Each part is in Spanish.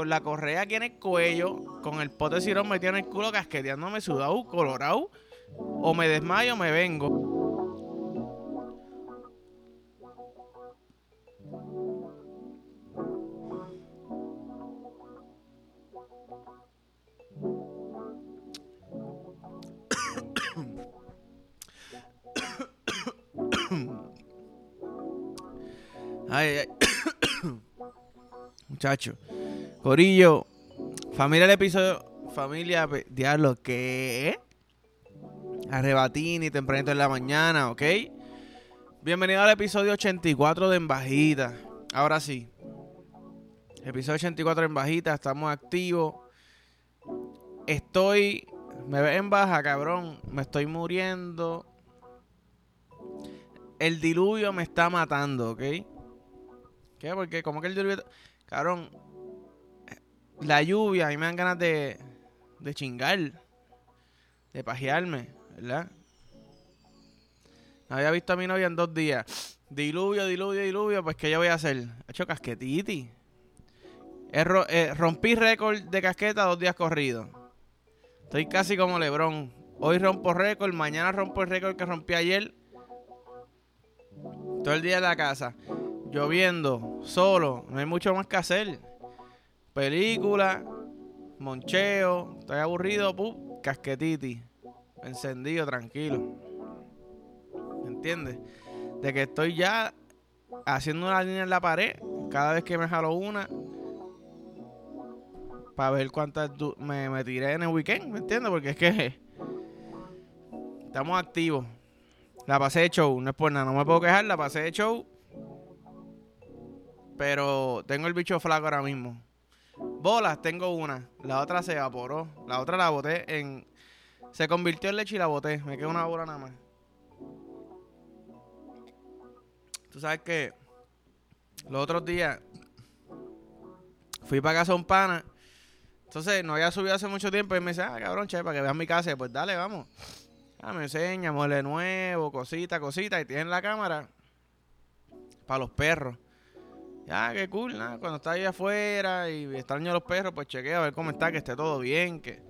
con la correa aquí en el cuello, con el pote de sirop metido en el culo, casqueteándome sudado, colorado. O me desmayo o me vengo. Ay. Muchacho. Corillo. Familia el episodio. Familia. Diablo, ¿qué? Arrebatini, tempranito en la mañana, ¿ok? Bienvenido al episodio 84 de En Bajita. Ahora sí. Episodio 84 en Bajita. Estamos activos. Estoy. Me ves en baja, cabrón. Me estoy muriendo. El diluvio me está matando, ¿ok? ¿Qué? Porque como que el diluvio... Cabrón, la lluvia, a mí me dan ganas de, de chingar, de pajearme, ¿verdad? No había visto a mi novia en dos días. Diluvio, diluvio, diluvio, pues ¿qué yo voy a hacer? He hecho casquetiti. He ro- eh, rompí récord de casqueta dos días corridos. Estoy casi como Lebron. Hoy rompo récord, mañana rompo el récord que rompí ayer. Todo el día en la casa. Lloviendo, solo, no hay mucho más que hacer. Película, moncheo, estoy aburrido, pu, casquetiti. Encendido, tranquilo. ¿Me entiendes? De que estoy ya haciendo una línea en la pared cada vez que me jalo una. Para ver cuántas me, me tiré en el weekend, ¿me entiendes? Porque es que estamos activos. La pasé de show, no es por nada, no me puedo quejar, la pasé de show. Pero tengo el bicho flaco ahora mismo. Bolas, tengo una. La otra se evaporó. La otra la boté en. Se convirtió en leche y la boté. Me queda una bola nada más. Tú sabes que los otros días fui para casa un pana. Entonces no había subido hace mucho tiempo y me dice, ah, cabrón, che, para que veas mi casa. Pues dale, vamos. Ah, me enseña, mueble nuevo, cosita, cosita. Y tienen la cámara para los perros. Ya, qué cool, nada. Cuando está ahí afuera y extraño a los perros, pues chequea a ver cómo está, que esté todo bien, que,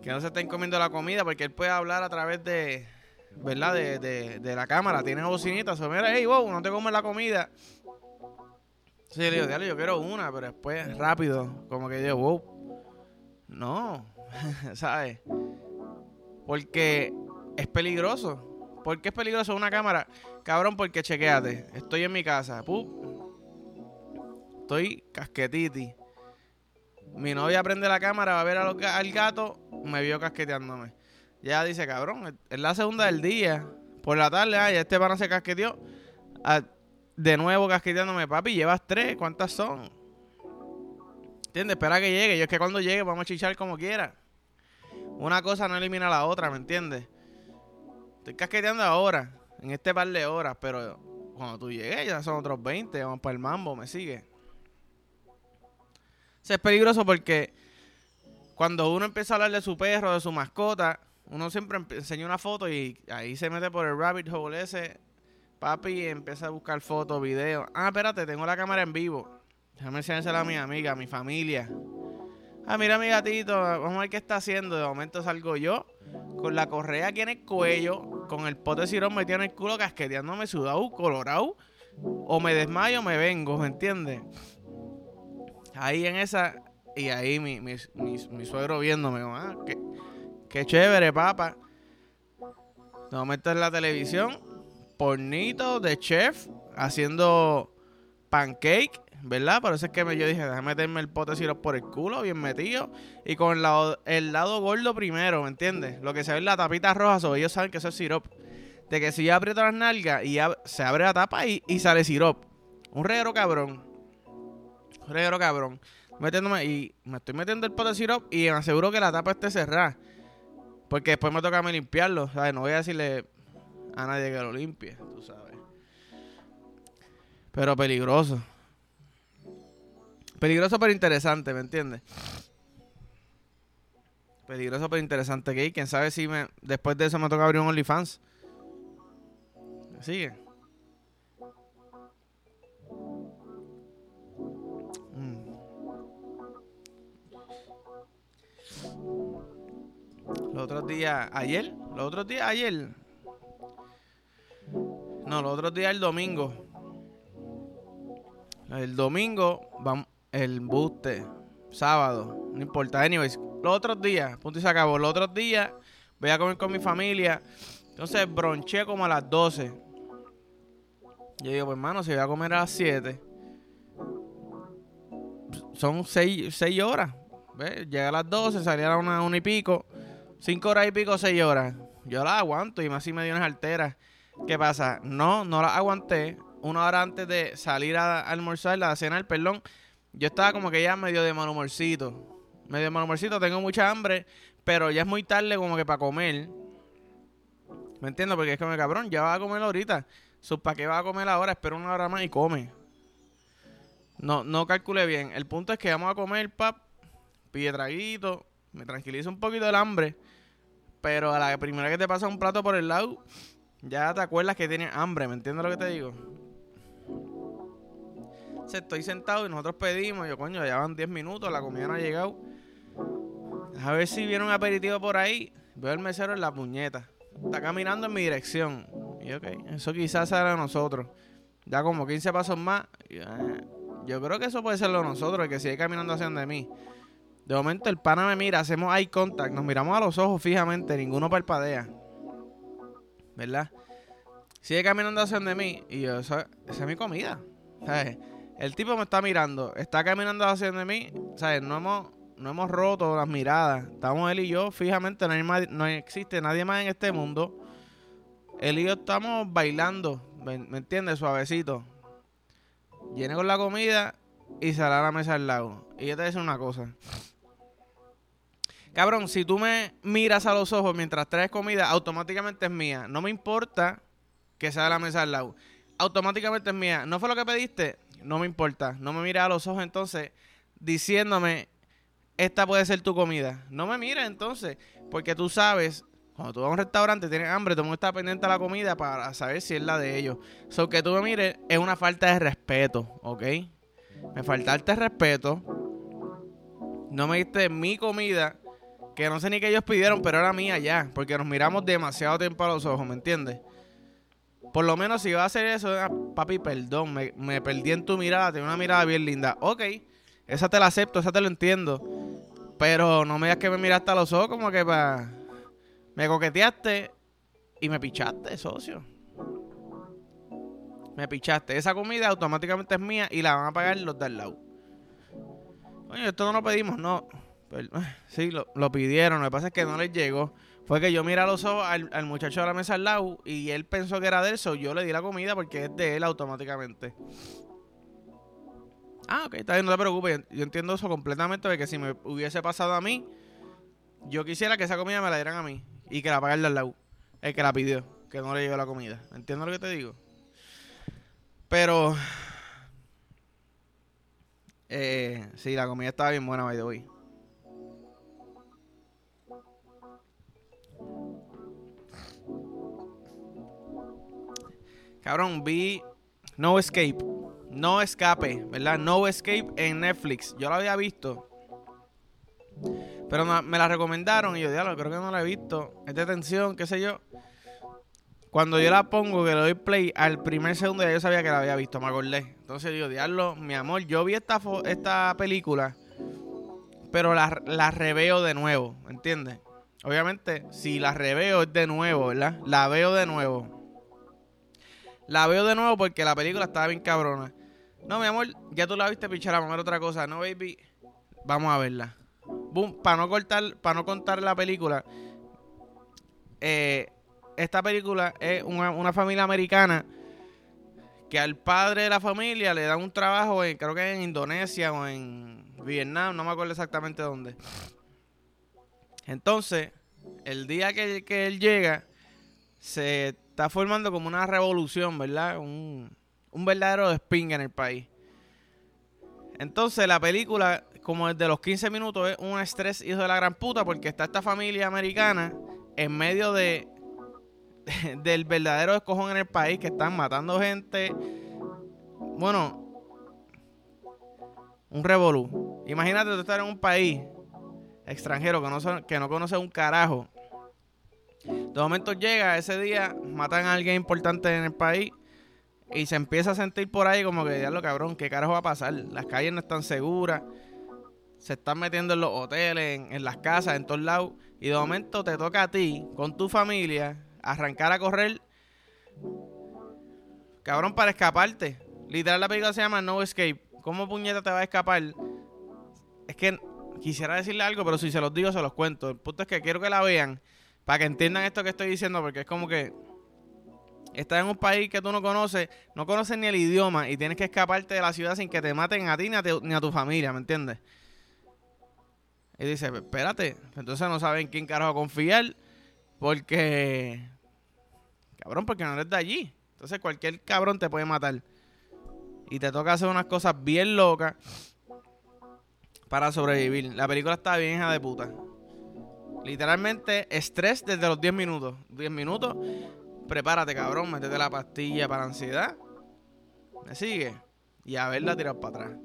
que no se estén comiendo la comida, porque él puede hablar a través de, ¿verdad? De, de, de la cámara. Tiene bocinitas. O mira, hey, wow, no te comes la comida. Sí, le digo, "Diablo, yo quiero una, pero después rápido, como que digo, wow. No, ¿sabes? Porque es peligroso. ¿Por qué es peligroso una cámara? Cabrón, porque chequéate. Estoy en mi casa. ¡pup! Estoy casquetiti. Mi novia prende la cámara, va a ver a al gato, me vio casqueteándome. Ya dice, cabrón, es la segunda del día. Por la tarde, ay, este pana se casqueteó. Ah, de nuevo casqueteándome, papi, llevas tres, ¿cuántas son? ¿Entiendes? Espera que llegue. Yo es que cuando llegue vamos a chichar como quiera. Una cosa no elimina la otra, ¿me entiendes? Estoy casqueteando ahora, en este par de horas, pero cuando tú llegues ya son otros 20, vamos para el mambo, me sigue. Es peligroso porque cuando uno empieza a hablar de su perro, de su mascota, uno siempre enseña una foto y ahí se mete por el rabbit hole ese, papi, y empieza a buscar fotos, videos. Ah, espérate, tengo la cámara en vivo. Déjame enseñársela a mi amiga, a mi familia. Ah, mira mi gatito, vamos a ver qué está haciendo. De momento salgo yo con la correa aquí en el cuello, con el pote de sirop metido en el culo, casqueteándome sudado, colorado. O me desmayo o me vengo, ¿me entiendes? Ahí en esa, y ahí mi, mi, mi- mi suegro viéndome, ah, qué, qué chévere, papá. Momento en la televisión, pornito de chef haciendo pancake, ¿verdad? Por eso es que me, yo dije, déjame meterme el pote por el culo, bien metido. Y con lado, el lado gordo primero, ¿me entiendes? Lo que se ve en la tapita roja, so, ellos saben que eso es sirope. De que si yo aprieto las nalgas y se abre la tapa y, y sale sirope. Un reguero cabrón. Reguero cabrón. Metiéndome y me estoy metiendo el pote de sirope y me aseguro que la tapa esté cerrada. Porque después me toca a mí limpiarlo, ¿sabes? No voy a decirle a nadie que lo limpie, tú sabes. Pero peligroso. Peligroso pero interesante, ¿me entiendes? Peligroso pero interesante que quién sabe si me después de eso me toca abrir un OnlyFans. ¿Me sigue? Los otros días, ayer, los otros días, ayer. No, los otros días, el domingo. El domingo, vamos, el buste, sábado, no importa. Anyways, los otros días, punto y se acabó. Los otros días voy a comer con mi familia. Entonces bronché como a las 12. Yo digo, pues hermano, si voy a comer a las 7, son 6, horas. Llega a las 12, salía a una, una y pico. 5 horas y pico, 6 horas. Yo las aguanto y más si me dio unas alteras. ¿Qué pasa? No, no las aguanté. Una hora antes de salir a, almorzar, a cenar, perdón. Yo estaba como que ya medio de mal humorcito. Medio de mal humorcito, tengo mucha hambre. Pero ya es muy tarde como que para comer. ¿Me entiendo? Porque es como, cabrón, ya va a comer ahorita. ¿Para qué va a comer ahora? Espera una hora más y come. No, no calculé bien. El punto es que vamos a comer, pap, pide traguito, me tranquiliza un poquito el hambre. Pero a la primera que te pasa un plato por el lado, ya te acuerdas que tienes hambre, ¿me entiendes lo que te digo? Estoy sentado y nosotros pedimos, yo coño, ya van 10 minutos, la comida no ha llegado. A ver si viene un aperitivo por ahí. Veo el mesero en la puñeta. Está caminando en mi dirección. Y ok, eso quizás sea de nosotros. Ya como 15 pasos más. Eh, yo creo que eso puede ser lo de nosotros, el que sigue caminando hacia donde mí. De momento el pana me mira, hacemos eye contact, nos miramos a los ojos fijamente, ninguno parpadea. ¿Verdad? Sigue caminando hacia donde mí y yo, esa, es mi comida. El tipo me está mirando, está caminando hacia donde mí, ¿sabes? No hemos, no hemos roto las miradas. Estamos él y yo fijamente, no, hay no existe nadie más en este mundo. Él y yo estamos bailando, ¿me, entiendes? Suavecito. Viene con la comida y sale a la mesa al lado. Y yo te voy a decir una cosa. Cabrón, si tú me miras a los ojos mientras traes comida, automáticamente es mía. No me importa que sea de la mesa al lado. Automáticamente es mía. ¿No fue lo que pediste? No me importa. No me mires a los ojos entonces diciéndome, esta puede ser tu comida. No me mires entonces, porque tú sabes, cuando tú vas a un restaurante, tienes hambre, tú estás pendiente de la comida para saber si es la de ellos. So que tú me mires es una falta de respeto, ¿ok? Me faltaste respeto. No me diste mi comida que no sé ni qué ellos pidieron, pero era mía ya, porque nos miramos demasiado tiempo a los ojos, ¿me entiendes? Por lo menos si va a hacer eso, ah, papi, perdón, me, perdí en tu mirada, tengo una mirada bien linda. Ok, esa te la acepto, esa te lo entiendo. Pero no me digas que me miraste a los ojos como que para... Me coqueteaste y me pichaste, socio. Me pichaste. Esa comida automáticamente es mía y la van a pagar los de al lado. Oye, esto no lo pedimos, no. Sí, lo, pidieron. Lo que pasa es que no les llegó. Fue que yo miré a los ojos al, muchacho de la mesa al lado y él pensó que era de eso. Yo le di la comida porque es de él automáticamente. Ah, ok, está bien, no te preocupes. Yo entiendo eso completamente. Porque si me hubiese pasado a mí, yo quisiera que esa comida me la dieran a mí y que la pagara al lado. El que la pidió, que no le llegó la comida. ¿Entiendes lo que te digo? Pero. Eh, sí, la comida estaba bien buena, by the way. Cabrón, vi No Escape. No Escape, ¿verdad? No Escape en Netflix. Yo la había visto. Pero me la recomendaron y yo, diablo, creo que no la he visto. Es de tensión, qué sé yo. Cuando yo la pongo, que le doy play, al primer segundo ya yo sabía que la había visto, me acordé. Entonces digo, diablo, mi amor, yo vi esta, esta película, pero la, la reveo de nuevo, ¿entiendes? Obviamente, si la reveo es de nuevo, ¿verdad? La veo de nuevo. La veo de nuevo porque la película estaba bien cabrona. No, mi amor, ya tú la viste, pichar, a ver otra cosa. No, baby, vamos a verla. Boom, para no cortar, para no contar la película. Eh, esta película es una, familia americana que al padre de la familia le dan un trabajo en, creo que en Indonesia o en Vietnam, no me acuerdo exactamente dónde. Entonces, el día que, que él llega, se está formando como una revolución, ¿verdad? Un, verdadero spin en el país. Entonces la película, como desde los 15 minutos, es un estrés hijo de la gran puta porque está esta familia americana en medio de, del verdadero escojón en el país que están matando gente. Bueno, un revolú. Imagínate tú estar en un país extranjero que no, que no conoce un carajo De momento llega ese día, matan a alguien importante en el país y se empieza a sentir por ahí como que, lo cabrón, ¿qué carajo va a pasar? Las calles no están seguras, se están metiendo en los hoteles, en, las casas, en todos lados. Y de momento te toca a ti, con tu familia, arrancar a correr, cabrón, para escaparte. Literal, la película se llama No Escape. ¿Cómo puñeta te va a escapar? Es que quisiera decirle algo, pero si se los digo, se los cuento. El punto es que quiero que la vean para que entiendan esto que estoy diciendo, porque es como que estás en un país que tú no conoces, no conoces ni el idioma y tienes que escaparte de la ciudad sin que te maten a ti ni a, tu familia, ¿me entiendes? Y dice, espérate, entonces no saben quién carajo confiar porque... Cabrón, porque no eres de allí. Entonces cualquier cabrón te puede matar. Y te toca hacer unas cosas bien locas para sobrevivir. La película está bien hija de puta. Literalmente estrés desde los 10 minutos. 10 minutos, prepárate cabrón, métete la pastilla para ansiedad. ¿Me sigue? Y a verla tirar para atrás.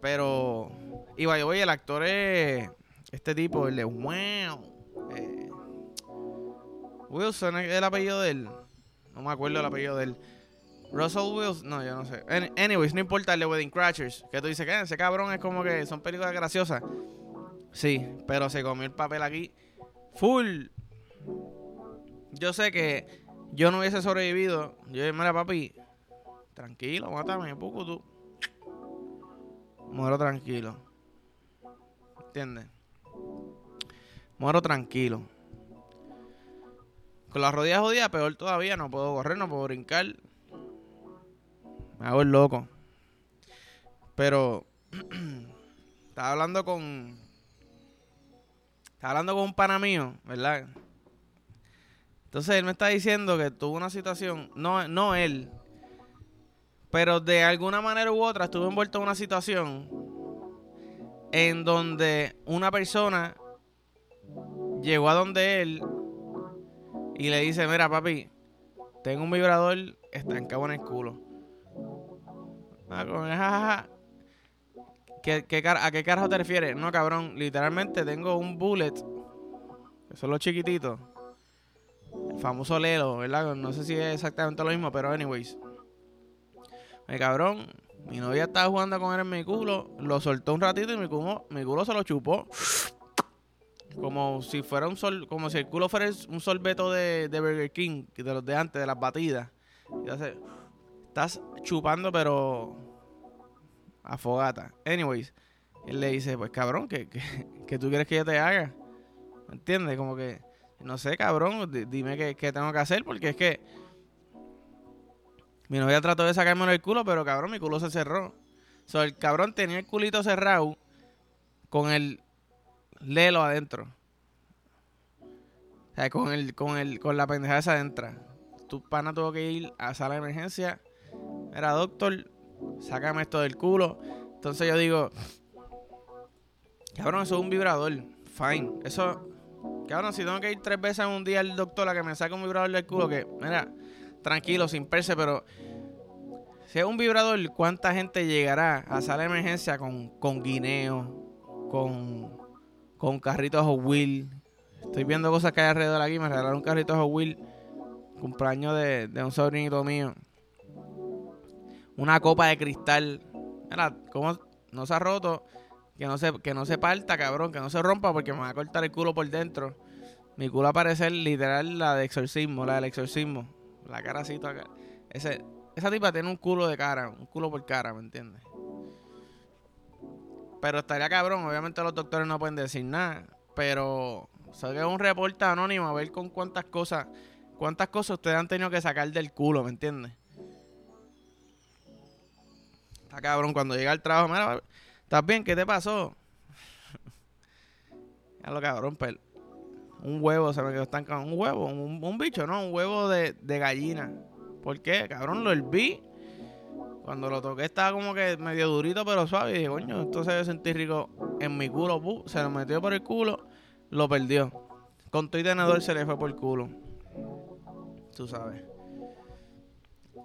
Pero y vaya, oye, el actor es este tipo, el de wow. Eh, Wilson es el apellido de él. No me acuerdo el apellido de él. Russell Wilson, no, yo no sé. Anyways, no importa el de Wedding Crashers. Que tú dices que ese cabrón es como que son películas graciosas. Sí, pero se comió el papel aquí. Full. Yo sé que yo no hubiese sobrevivido. Yo, mira, papi, tranquilo, mátame, poco tú. Muero tranquilo. ¿Entiendes? Muero tranquilo. Con las rodillas jodidas, peor todavía. No puedo correr, no puedo brincar. Me hago el loco. Pero estaba hablando con. Hablando con un pana mío, ¿verdad? Entonces él me está diciendo que tuvo una situación. No, no él. Pero de alguna manera u otra estuvo envuelto en una situación en donde una persona llegó a donde él y le dice, mira papi, tengo un vibrador estancado en el culo. Ah, ¿Qué, ¿A qué carajo te refieres? No, cabrón, literalmente tengo un bullet, que son los chiquititos, el famoso Lelo, ¿verdad? No sé si es exactamente lo mismo, pero anyways. El cabrón mi novia estaba jugando con él en mi culo, lo soltó un ratito y mi culo, mi culo se lo chupó. Como si fuera un sol, como si el culo fuera un sorbeto de, de Burger King, de los de antes, de las batidas. Y estás chupando, pero a fogata. Anyways, él le dice, pues cabrón, ¿qué, qué, tú quieres que yo te haga? ¿Me entiendes? Como que, no sé, cabrón, dime qué, qué tengo que hacer, porque es que mi novia trató de sacarme el culo, pero cabrón, mi culo se cerró. O sea, el cabrón tenía el culito cerrado con el lelo adentro. O sea, con el, con el, con la pendeja esa adentro. Tu pana tuvo que ir a sala de emergencia. Era doctor, sácame esto del culo. Entonces yo digo, cabrón, eso es un vibrador. Fine. Eso, cabrón, si tengo que ir tres veces en un día al doctor a que me saque un vibrador del culo, que, mira, tranquilo, sin perse, pero si es un vibrador, ¿cuánta gente llegará a sala emergencia con, con guineo, con, con carritos Hot Wheel? Estoy viendo cosas que hay alrededor aquí. Me regalaron un carrito Hot Wheel, cumpleaños de un sobrinito mío. Una copa de cristal. Mira, ¿cómo no se ha roto? Que no se, que no se parta, cabrón, que no se rompa porque me va a cortar el culo por dentro. Mi culo va a parecer literal la de exorcismo, la del exorcismo. La caracito acá. Ese, esa tipa tiene un culo de cara, un culo por cara, ¿me entiendes? Pero estaría cabrón, obviamente los doctores no pueden decir nada, pero salga un reporte anónimo a ver con cuántas cosas, cuántas cosas ustedes han tenido que sacar del culo, ¿me entiendes? Está cabrón, cuando llega al trabajo, mira, ¿estás bien? ¿Qué te pasó? ya lo cabrón, pero un huevo se me quedó estancado, un huevo, un, bicho, ¿no? Un huevo de, gallina. ¿Por qué? Cabrón, lo herví. Cuando lo toqué estaba como que medio durito pero suave. Y dije, coño, esto se debe sentir rico en mi culo. se lo metió por el culo, lo perdió. Con tu y tenedor se le fue por el culo. Tú sabes.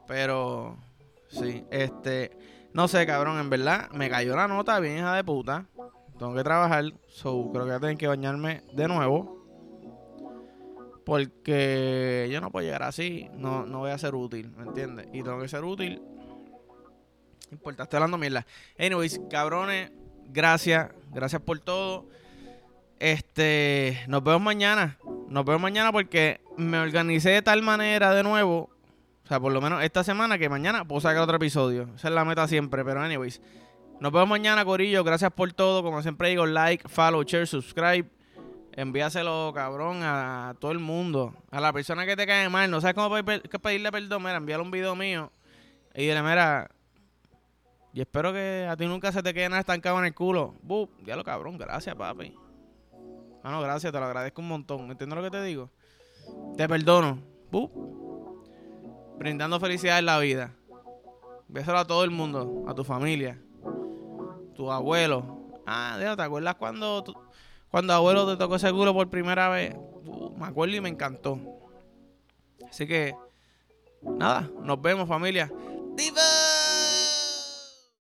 Pero, sí, este. No sé, cabrón, en verdad me cayó la nota bien hija de puta. Tengo que trabajar, so creo que voy a tener que bañarme de nuevo. Porque yo no puedo llegar así, no, no voy a ser útil, ¿me entiendes? Y tengo que ser útil. No importa, estoy hablando mierda. Anyways, cabrones, gracias, gracias por todo. Este, nos vemos mañana. Nos vemos mañana porque me organicé de tal manera de nuevo. O sea, por lo menos esta semana que mañana puedo sacar otro episodio. Esa es la meta siempre. Pero, anyways, nos vemos mañana, Corillo. Gracias por todo. Como siempre digo, like, follow, share, subscribe. Envíaselo, cabrón, a todo el mundo. A la persona que te cae mal. No sabes cómo pedirle perdón. Mira, envíale un video mío. Y dile, mira. Y espero que a ti nunca se te quede nada estancado en el culo. Buh, diablo, cabrón. Gracias, papi. Ah, no, gracias, te lo agradezco un montón. ¿Entiendes lo que te digo? Te perdono. Brindando felicidad en la vida. Bésalo a todo el mundo, a tu familia, tu abuelo. Ah, ¿te acuerdas cuando, cuando abuelo te tocó ese culo por primera vez? me acuerdo y me encantó. Así que, nada, nos vemos familia.